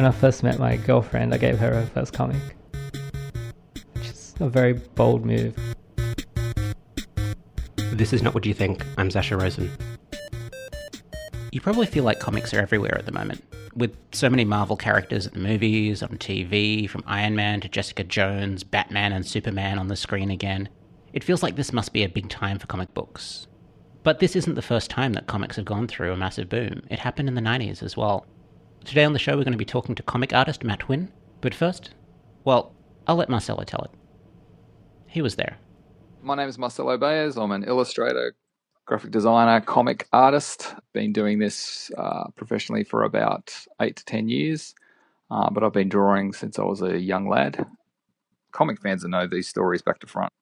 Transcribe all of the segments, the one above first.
When I first met my girlfriend, I gave her her first comic. Which is a very bold move. This is not what you think. I'm Zacha Rosen. You probably feel like comics are everywhere at the moment. With so many Marvel characters at the movies, on TV, from Iron Man to Jessica Jones, Batman, and Superman on the screen again, it feels like this must be a big time for comic books. But this isn't the first time that comics have gone through a massive boom. It happened in the 90s as well. Today on the show, we're going to be talking to comic artist Matt Huynh. But first, well, I'll let Marcelo tell it. He was there. My name is Marcelo Baez. I'm an illustrator, graphic designer, comic artist. Been doing this uh, professionally for about eight to ten years, uh, but I've been drawing since I was a young lad. Comic fans know these stories back to front.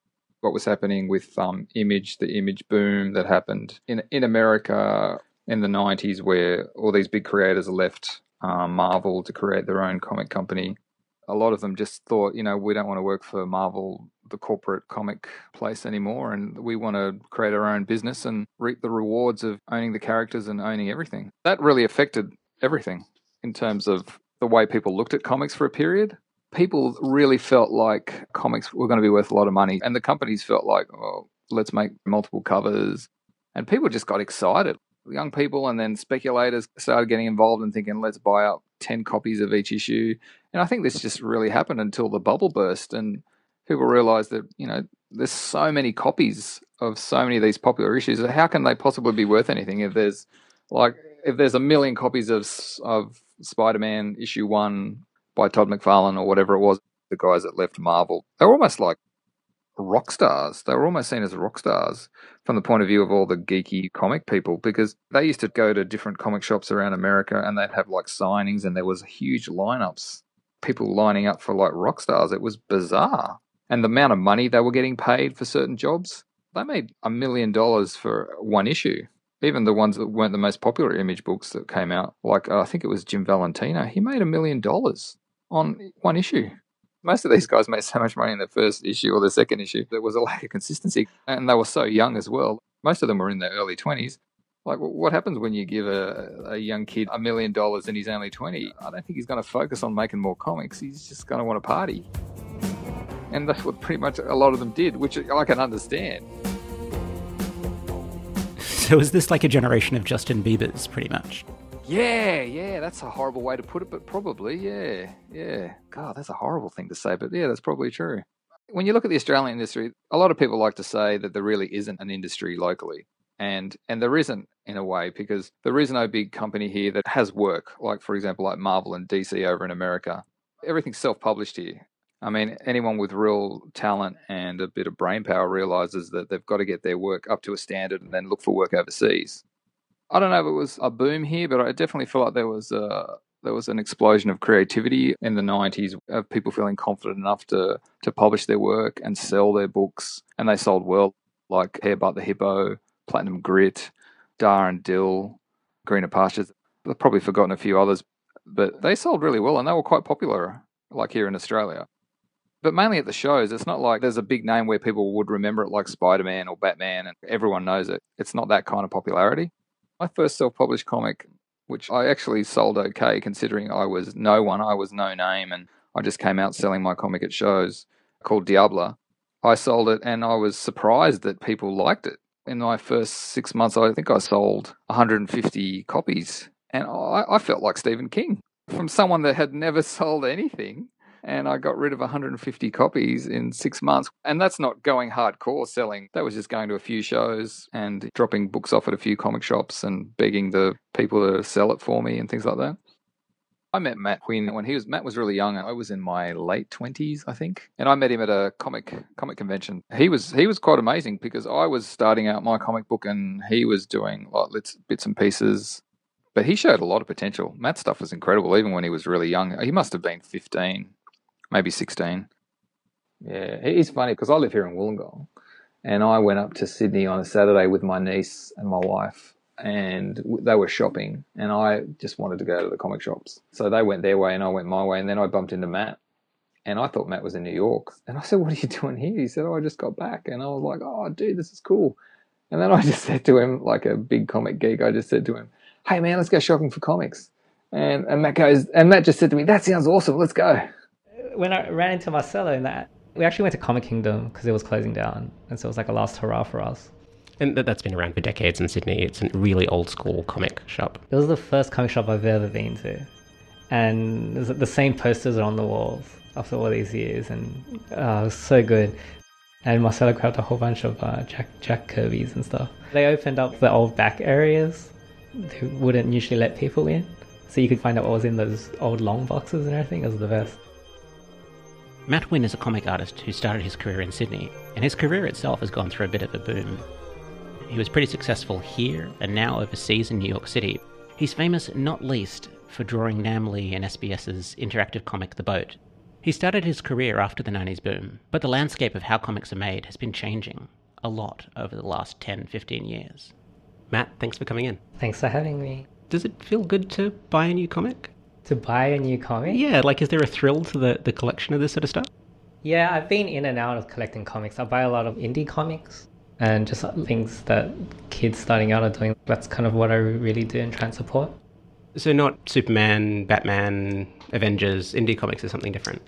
What was happening with um, Image, the Image boom that happened in in America in the '90s, where all these big creators left um, Marvel to create their own comic company. A lot of them just thought, you know, we don't want to work for Marvel, the corporate comic place anymore, and we want to create our own business and reap the rewards of owning the characters and owning everything. That really affected everything in terms of the way people looked at comics for a period. People really felt like comics were going to be worth a lot of money, and the companies felt like, oh, let's make multiple covers. And people just got excited young people and then speculators started getting involved and thinking, let's buy up 10 copies of each issue. And I think this just really happened until the bubble burst and people realized that, you know, there's so many copies of so many of these popular issues. How can they possibly be worth anything if there's like, if there's a million copies of, of Spider Man issue one by Todd McFarlane or whatever it was, the guys that left Marvel, they're almost like rock stars. They were almost seen as rock stars from the point of view of all the geeky comic people because they used to go to different comic shops around America and they'd have like signings and there was huge lineups, people lining up for like rock stars. It was bizarre. And the amount of money they were getting paid for certain jobs, they made a million dollars for one issue. Even the ones that weren't the most popular image books that came out, like uh, I think it was Jim Valentino, he made a million dollars on one issue most of these guys made so much money in the first issue or the second issue. There was a lack of consistency, and they were so young as well. Most of them were in their early 20s. Like, what happens when you give a, a young kid a million dollars and he's only 20? I don't think he's going to focus on making more comics. He's just going to want to party. And that's what pretty much a lot of them did, which I can understand. So, is this like a generation of Justin Bieber's, pretty much? Yeah, yeah, that's a horrible way to put it, but probably, yeah, yeah. God, that's a horrible thing to say, but yeah, that's probably true. When you look at the Australian industry, a lot of people like to say that there really isn't an industry locally. And and there isn't in a way because there is no big company here that has work, like for example, like Marvel and DC over in America. Everything's self-published here. I mean, anyone with real talent and a bit of brain power realizes that they've got to get their work up to a standard and then look for work overseas. I don't know if it was a boom here, but I definitely feel like there was a there was an explosion of creativity in the 90s of people feeling confident enough to to publish their work and sell their books and they sold well like Hairbutt the Hippo, Platinum Grit, Da 'n Dill, Greener Pastures. I've probably forgotten a few others, but they sold really well and they were quite popular like here in Australia. But mainly at the shows, it's not like there's a big name where people would remember it like Spider-Man or Batman and everyone knows it. It's not that kind of popularity. My first self published comic, which I actually sold okay considering I was no one, I was no name, and I just came out selling my comic at shows called Diabla. I sold it and I was surprised that people liked it. In my first six months, I think I sold 150 copies, and I, I felt like Stephen King from someone that had never sold anything and I got rid of 150 copies in six months. And that's not going hardcore selling. That was just going to a few shows and dropping books off at a few comic shops and begging the people to sell it for me and things like that. I met Matt Huynh when he was Matt was really young. I was in my late twenties, I think, and I met him at a comic comic convention. He was he was quite amazing because I was starting out my comic book and he was doing like bits and pieces. But he showed a lot of potential. Matt's stuff was incredible, even when he was really young. He must have been fifteen maybe 16. Yeah, it's funny because I live here in Wollongong and I went up to Sydney on a Saturday with my niece and my wife and they were shopping and I just wanted to go to the comic shops. So they went their way and I went my way and then I bumped into Matt and I thought Matt was in New York. And I said, What are you doing here? He said, Oh, I just got back. And I was like, Oh, dude, this is cool. And then I just said to him, like a big comic geek, I just said to him, Hey, man, let's go shopping for comics. And and Matt goes, and Matt just said to me, "That sounds awesome. Let's go." When I ran into Marcelo in that, we actually went to Comic Kingdom because it was closing down, and so it was like a last hurrah for us. And that, that's been around for decades in Sydney. It's a really old school comic shop. It was the first comic shop I've ever been to, and the same posters are on the walls after all these years, and uh, it was so good. And Marcelo grabbed a whole bunch of uh, Jack Jack Kirby's and stuff. They opened up the old back areas. They wouldn't usually let people in, so you could find out what was in those old long boxes and everything. It was the best. Matt Huynh is a comic artist who started his career in Sydney, and his career itself has gone through a bit of a boom. He was pretty successful here and now overseas in New York City. He's famous not least for drawing Nam Le and SBS's interactive comic The Boat. He started his career after the 90s boom, but the landscape of how comics are made has been changing a lot over the last 10, 15 years. Matt, thanks for coming in. Thanks for having me. Does it feel good to buy a new comic? To buy a new comic? Yeah, like is there a thrill to the, the collection of this sort of stuff? Yeah, I've been in and out of collecting comics. I buy a lot of indie comics and just things that kids starting out are doing. That's kind of what I really do and try and support. So not Superman, Batman, Avengers, indie comics is something different.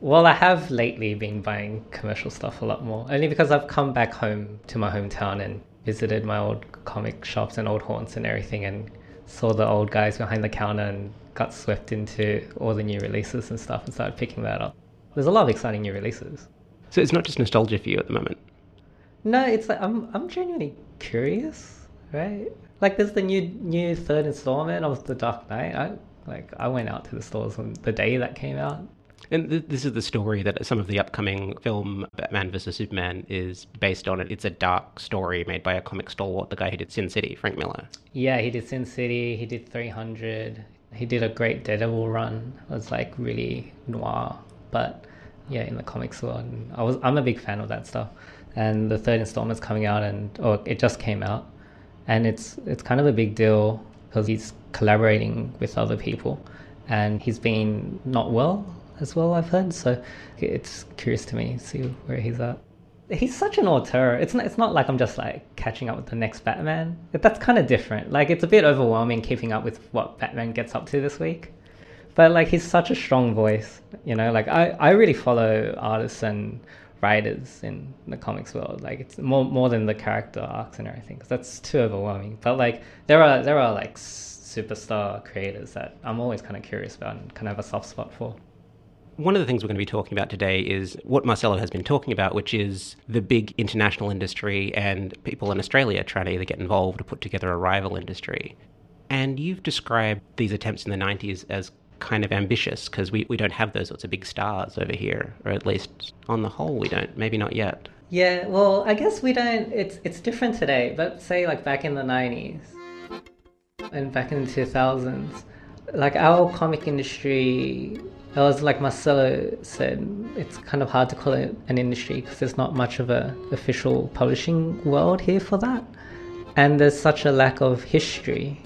Well, I have lately been buying commercial stuff a lot more, only because I've come back home to my hometown and visited my old comic shops and old haunts and everything and saw the old guys behind the counter and got swept into all the new releases and stuff and started picking that up. There's a lot of exciting new releases. So it's not just nostalgia for you at the moment? No, it's like I'm I'm genuinely curious, right? Like there's the new new third installment of The Dark Knight. I like I went out to the stores on the day that came out. And th- this is the story that some of the upcoming film Batman vs Superman is based on. It. It's a dark story made by a comic stalwart, the guy who did Sin City, Frank Miller. Yeah, he did Sin City. He did 300. He did a great Daredevil run. It was like really noir, but yeah, in the comics world. I was I'm a big fan of that stuff and the third installment's coming out, and or it just came out, and it's it's kind of a big deal because he's collaborating with other people, and he's been not well as well. I've heard, so it's curious to me see where he's at. He's such an auteur. It's not. It's not like I'm just like catching up with the next Batman. That's kind of different. Like it's a bit overwhelming keeping up with what Batman gets up to this week but like he's such a strong voice you know like i i really follow artists and writers in the comics world. Like it's more more than the character arcs and everything, because that's too overwhelming. But like there are there are like superstar creators that I'm always kind of curious about and kind of have a soft spot for. One of the things we're going to be talking about today is what Marcelo has been talking about, which is the big international industry and people in Australia trying to either get involved or put together a rival industry. And you've described these attempts in the 90s as kind of ambitious because we, we don't have those sorts of big stars over here, or at least on the whole, we don't. Maybe not yet. Yeah, well, I guess we don't. It's it's different today, but say like back in the '90s and back in the 2000s, like our comic industry. It was like Marcelo said, it's kind of hard to call it an industry because there's not much of a official publishing world here for that, and there's such a lack of history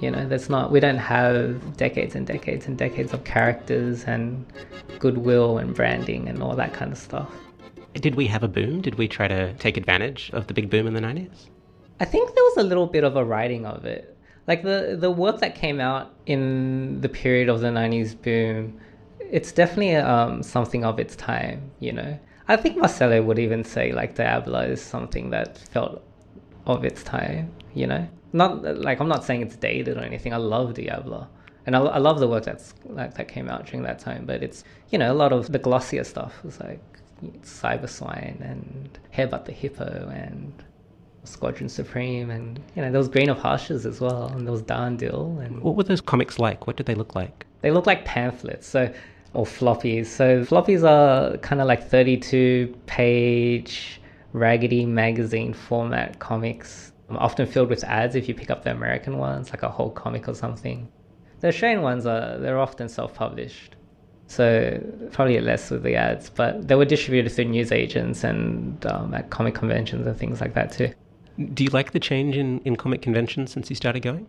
you know, that's not, we don't have decades and decades and decades of characters and goodwill and branding and all that kind of stuff. Did we have a boom? Did we try to take advantage of the big boom in the 90s? I think there was a little bit of a writing of it. Like the, the work that came out in the period of the 90s boom, it's definitely um, something of its time, you know. I think Marcelo would even say like Diabla is something that felt of its time, you know not like I'm not saying it's dated or anything. I love Diabla, and I, I love the work that's like that came out during that time. But it's you know a lot of the glossier stuff was like Cyberswine and Hairbutt the Hippo and Squadron Supreme, and you know there was Greener Pastures as well, and there was Da 'n Dill. And what were those comics like? What did they look like? They look like pamphlets. So or floppies. So floppies are kind of like 32 page raggedy magazine format comics often filled with ads if you pick up the American ones, like a whole comic or something. The Australian ones are they're often self-published, so probably less with the ads, but they were distributed through news agents and um, at comic conventions and things like that too. Do you like the change in, in comic conventions since you started going?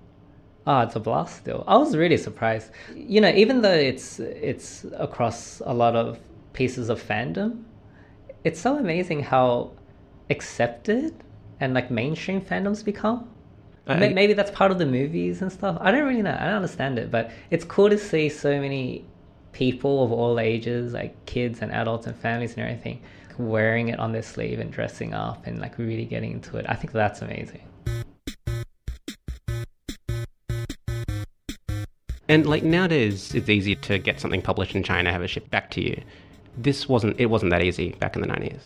Oh, it's a blast still. I was really surprised. You know, even though it's it's across a lot of pieces of fandom, it's so amazing how accepted and like mainstream fandoms become. May- Maybe that's part of the movies and stuff. I don't really know. I don't understand it, but it's cool to see so many people of all ages, like kids and adults and families and everything, wearing it on their sleeve and dressing up and like really getting into it. I think that's amazing. And like nowadays, it's easy to get something published in China, have it shipped back to you. This wasn't. It wasn't that easy back in the nineties.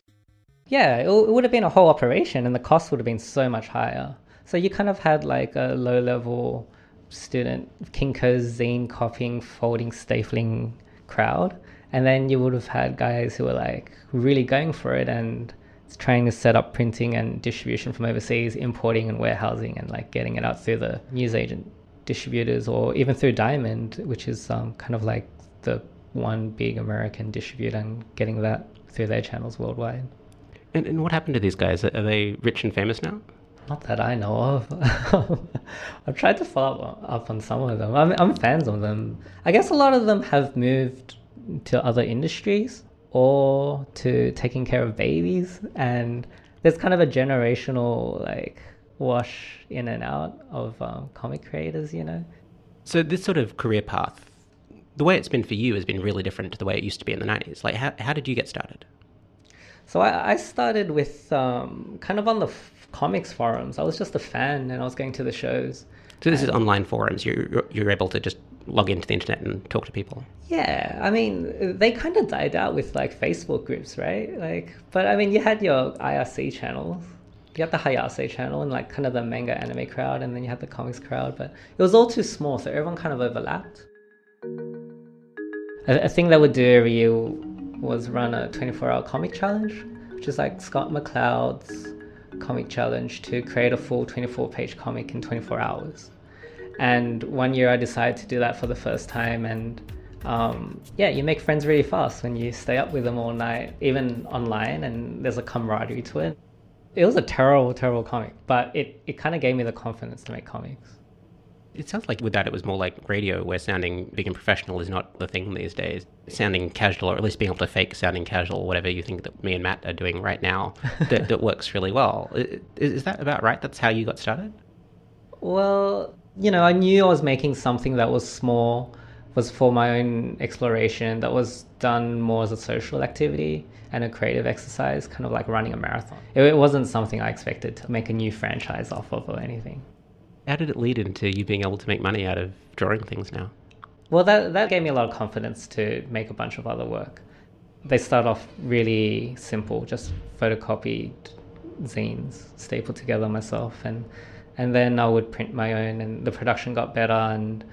Yeah, it, would have been a whole operation, and the cost would have been so much higher. So you kind of had like a low level student Kinko's zine copying, folding, stapling crowd, and then you would have had guys who were like really going for it and trying to set up printing and distribution from overseas, importing and warehousing, and like getting it out through the newsagent distributors or even through Diamond, which is um, kind of like the one big American distributor, and getting that through their channels worldwide. And, and what happened to these guys? Are they rich and famous now? Not that I know of. I've tried to follow up on some of them. I'm, I'm fans of them. I guess a lot of them have moved to other industries or to taking care of babies, and there's kind of a generational like wash in and out of um, comic creators, you know. So this sort of career path, the way it's been for you has been really different to the way it used to be in the nineties. Like, how how did you get started? So I, I started with um, kind of on the f- comics forums. I was just a fan, and I was going to the shows. So this is online forums. You're you're able to just log into the internet and talk to people. Yeah, I mean, they kind of died out with like Facebook groups, right? Like, but I mean, you had your IRC channels. You had the Hayase channel and like kind of the manga anime crowd, and then you had the comics crowd, but it was all too small, so everyone kind of overlapped. A, a thing they would do every year was run a 24 hour comic challenge, which is like Scott McCloud's comic challenge to create a full 24 page comic in 24 hours. And one year I decided to do that for the first time, and um, yeah, you make friends really fast when you stay up with them all night, even online, and there's a camaraderie to it. It was a terrible, terrible comic, but it, it kind of gave me the confidence to make comics. It sounds like with that it was more like radio, where sounding big and professional is not the thing these days. Sounding casual, or at least being able to fake sounding casual, whatever you think that me and Matt are doing right now, that, that works really well. Is, is that about right? That's how you got started? Well, you know, I knew I was making something that was small, was for my own exploration, that was done more as a social activity and a creative exercise, kind of like running a marathon. It, wasn't something I expected to make a new franchise off of or anything. How did it lead into you being able to make money out of drawing things now? Well, that, that gave me a lot of confidence to make a bunch of other work. They start off really simple, just photocopied zines, stapled together myself, and and then I would print my own, and the production got better, and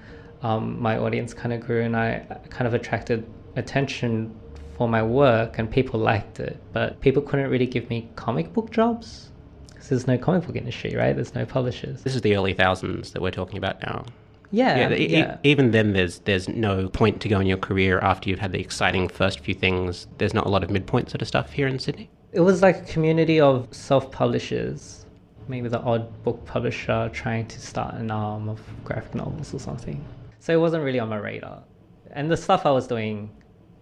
um, my audience kind of grew, and I kind of attracted attention for my work, and people liked it, but people couldn't really give me comic book jobs because there's no comic book industry, right? There's no publishers. This is the early thousands that we're talking about now. Yeah, yeah, e- yeah. even then there's there's no point to go in your career after you've had the exciting first few things there's not a lot of midpoint sort of stuff here in sydney It was like a community of self-publishers, maybe the odd book publisher trying to start an arm of graphic novels or something. So it wasn't really on my radar. And the stuff I was doing,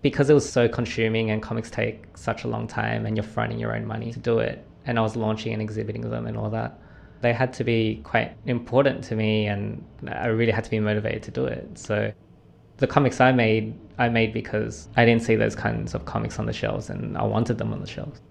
because it was so consuming and comics take such a long time and you're fronting your own money to do it, and I was launching and exhibiting them and all that, they had to be quite important to me and I really had to be motivated to do it. So the comics I made, I made because I didn't see those kinds of comics on the shelves and I wanted them on the shelves.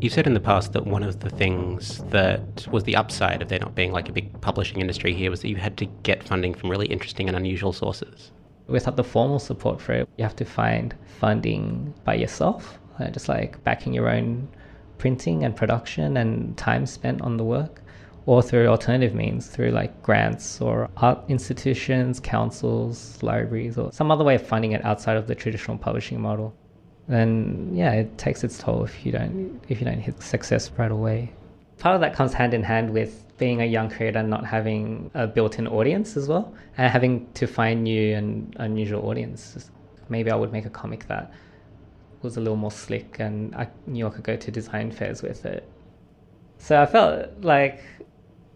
You've said in the past that one of the things that was the upside of there not being like a big publishing industry here was that you had to get funding from really interesting and unusual sources Without the formal support for it, you have to find funding by yourself, uh, just like backing your own printing and production and time spent on the work, or through alternative means, through like grants or art institutions, councils, libraries, or some other way of funding it outside of the traditional publishing model. Then yeah, it takes its toll if you don't if you don't hit success right away. Part of that comes hand in hand with being a young creator and not having a built-in audience as well, and having to find new and unusual audiences. Maybe I would make a comic that was a little more slick, and I knew I could go to design fairs with it. So I felt like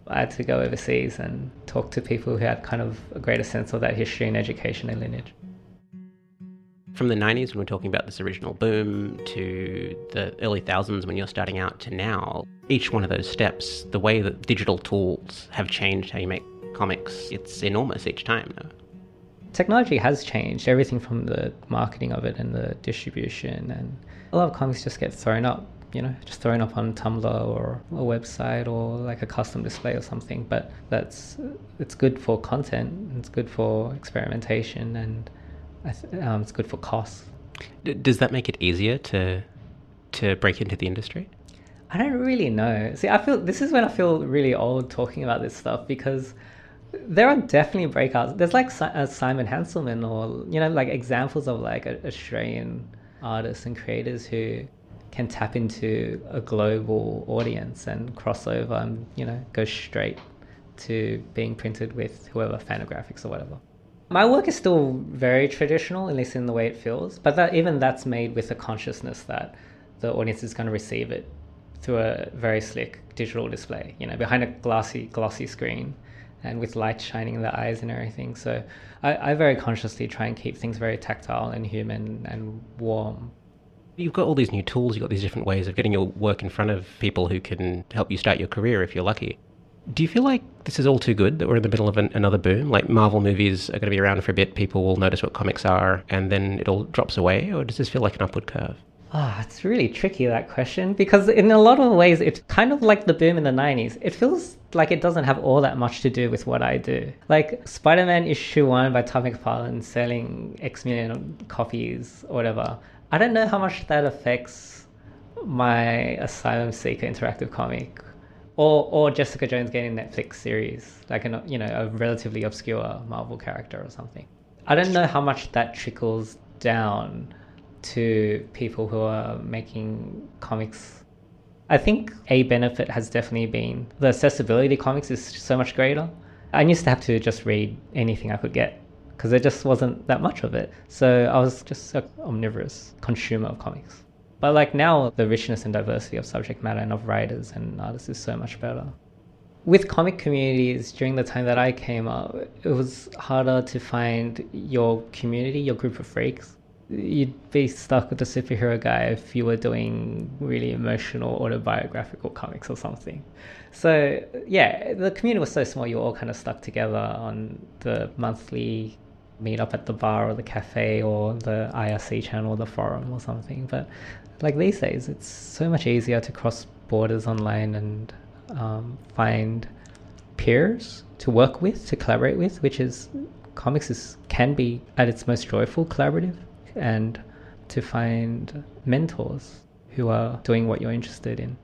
I had to go overseas and talk to people who had kind of a greater sense of that history and education and lineage. From the 90s, when we're talking about this original boom, to the early thousands when you're starting out, to now, each one of those steps, the way that digital tools have changed how you make comics, it's enormous each time. Technology has changed everything from the marketing of it and the distribution, and a lot of comics just get thrown up you know, just thrown up on Tumblr or a website or like a custom display or something. But that's it's good for content. It's good for experimentation, and um, it's good for costs. D- does that make it easier to to break into the industry? I don't really know. See, I feel this is when I feel really old talking about this stuff because there are definitely breakouts. There's like uh, Simon Hanselmann or you know like examples of like Australian artists and creators who can tap into a global audience and cross over and you know go straight to being printed with whoever Fantagraphics or whatever. My work is still very traditional, at least in the way it feels, but that even that's made with the consciousness that the audience is going to receive it through a very slick digital display, you know, behind a glossy glossy screen and with light shining in the eyes and everything. So I, I very consciously try and keep things very tactile and human and warm. You've got all these new tools, you've got these different ways of getting your work in front of people who can help you start your career if you're lucky. Do you feel like this is all too good that we're in the middle of an, another boom? Like Marvel movies are going to be around for a bit, people will notice what comics are, and then it all drops away? Or does this feel like an upward curve? Ah, oh, it's really tricky that question because in a lot of ways it's kind of like the boom in the 90s. It feels like it doesn't have all that much to do with what I do. Like Spider-Man issue 1 by Todd McFarlane selling X million copies or whatever I don't know how much that affects my Asylum Seeker interactive comic, or or Jessica Jones getting a Netflix series, like a you know a relatively obscure Marvel character or something. I don't know how much that trickles down to people who are making comics. I think a benefit has definitely been the accessibility comics is so much greater. I used to have to just read anything I could get because there just wasn't that much of it. So I was just an omnivorous consumer of comics. But like now, the richness and diversity of subject matter and of writers and artists is so much better. With comic communities, during the time that I came up, it was harder to find your community, your group of freaks. You'd be stuck with the superhero guy if you were doing really emotional autobiographical comics or something. So yeah, the community was so small, you were all kind of stuck together on the monthly meet up at the bar or the cafe or the IRC channel or the forum or something. But like these days, it's so much easier to cross borders online and um, find peers to work with, to collaborate with, which is comics is can be at its most joyful collaborative, and to find mentors who are doing what you're interested in.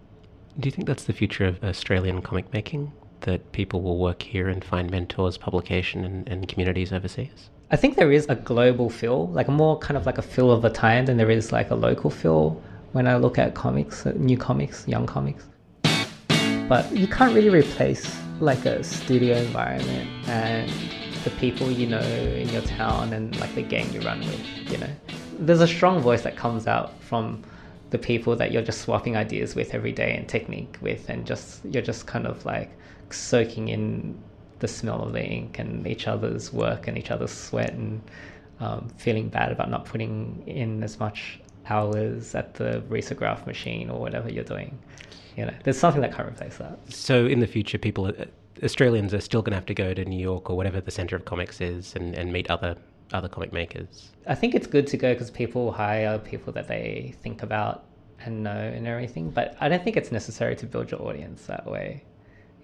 Do you think that's the future of Australian comic making? That people will work here and find mentors, publication, and, and communities overseas? I think there is a global feel, like more kind of like a feel of a time than there is like a local feel when I look at comics, uh, new comics, young comics. But you can't really replace like a studio environment and the people you know in your town and like the gang you run with, you know. There's a strong voice that comes out from the people that you're just swapping ideas with every day and technique with and just you're just kind of like soaking in the smell of the ink and each other's work and each other's sweat and um, feeling bad about not putting in as much hours at the risograph machine or whatever you're doing. You know, there's something that can't replace that. So in the future, people, uh, Australians are still going to have to go to New York or whatever the centre of comics is and, and meet other other comic makers. I think it's good to go because people hire people that they think about and know and everything. But I don't think it's necessary to build your audience that way.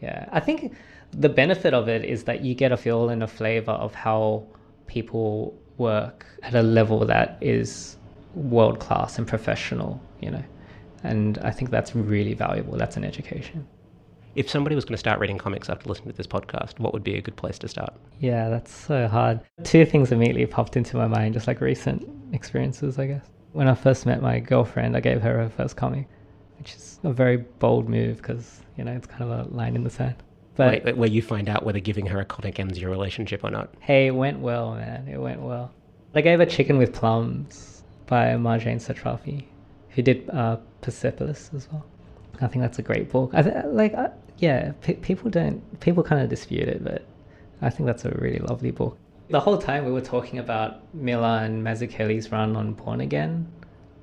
Yeah, I think the benefit of it is that you get a feel and a flavor of how people work at a level that is world class and professional, you know. And I think that's really valuable. That's an education. If somebody was going to start reading comics after listening to this podcast, what would be a good place to start? Yeah, that's so hard. Two things immediately popped into my mind, just like recent experiences, I guess. When I first met my girlfriend, I gave her her first comic, which is a very bold move because, you know, it's kind of a line in the sand. But where, where you find out whether giving her a comic ends your relationship or not. Hey, it went well, man. It went well. I gave her Chicken with Plums by Marjane Satrapi, who did uh, Persepolis as well. I think that's a great book. I th- like, yeah, p- people don't, people kind of dispute it, but I think that's a really lovely book. The whole time we were talking about Miller and Mazzucchelli's run on Born Again,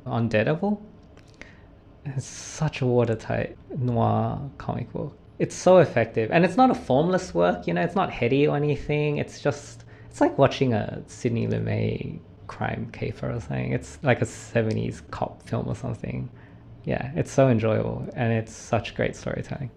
on Daredevil. It's such a watertight noir comic book. It's so effective, and it's not a formless work. You know, it's not heady or anything. It's just it's like watching a Sidney Lumet crime caper or something. It's like a '70s cop film or something. Yeah, it's so enjoyable, and it's such great storytelling.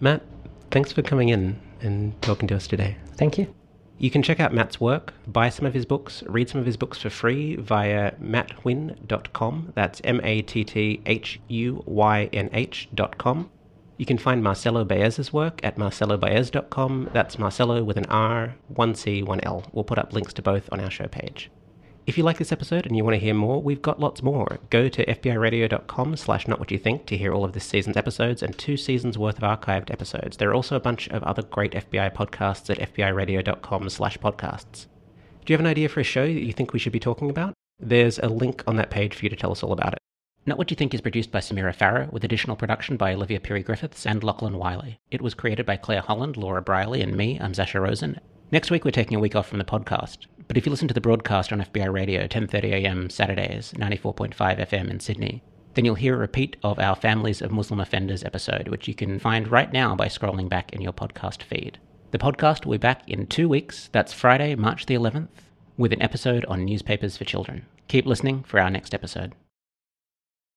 Matt, thanks for coming in and talking to us today. Thank you. You can check out Matt's work, buy some of his books, read some of his books for free via matthuynh.com. That's M A T T H U Y N H.com. You can find Marcelo Baez's work at marcelobaez.com. That's Marcelo with an R, one C, one L. We'll put up links to both on our show page. If you like this episode and you want to hear more, we've got lots more. Go to fbiradio.com slash not what you think to hear all of this season's episodes and two seasons worth of archived episodes. There are also a bunch of other great FBI podcasts at fbiradio.com slash podcasts. Do you have an idea for a show that you think we should be talking about? There's a link on that page for you to tell us all about it. Not What You Think is produced by Samira Farah, with additional production by Olivia Perry Griffiths and Lachlan Wiley. It was created by Claire Holland, Laura Briley, and me, I'm Zacha Rosen. Next week, we're taking a week off from the podcast. But if you listen to the broadcast on FBI Radio, 10.30am Saturdays, 94.5 FM in Sydney, then you'll hear a repeat of our Families of Muslim Offenders episode, which you can find right now by scrolling back in your podcast feed. The podcast will be back in two weeks. That's Friday, March the 11th, with an episode on newspapers for children. Keep listening for our next episode.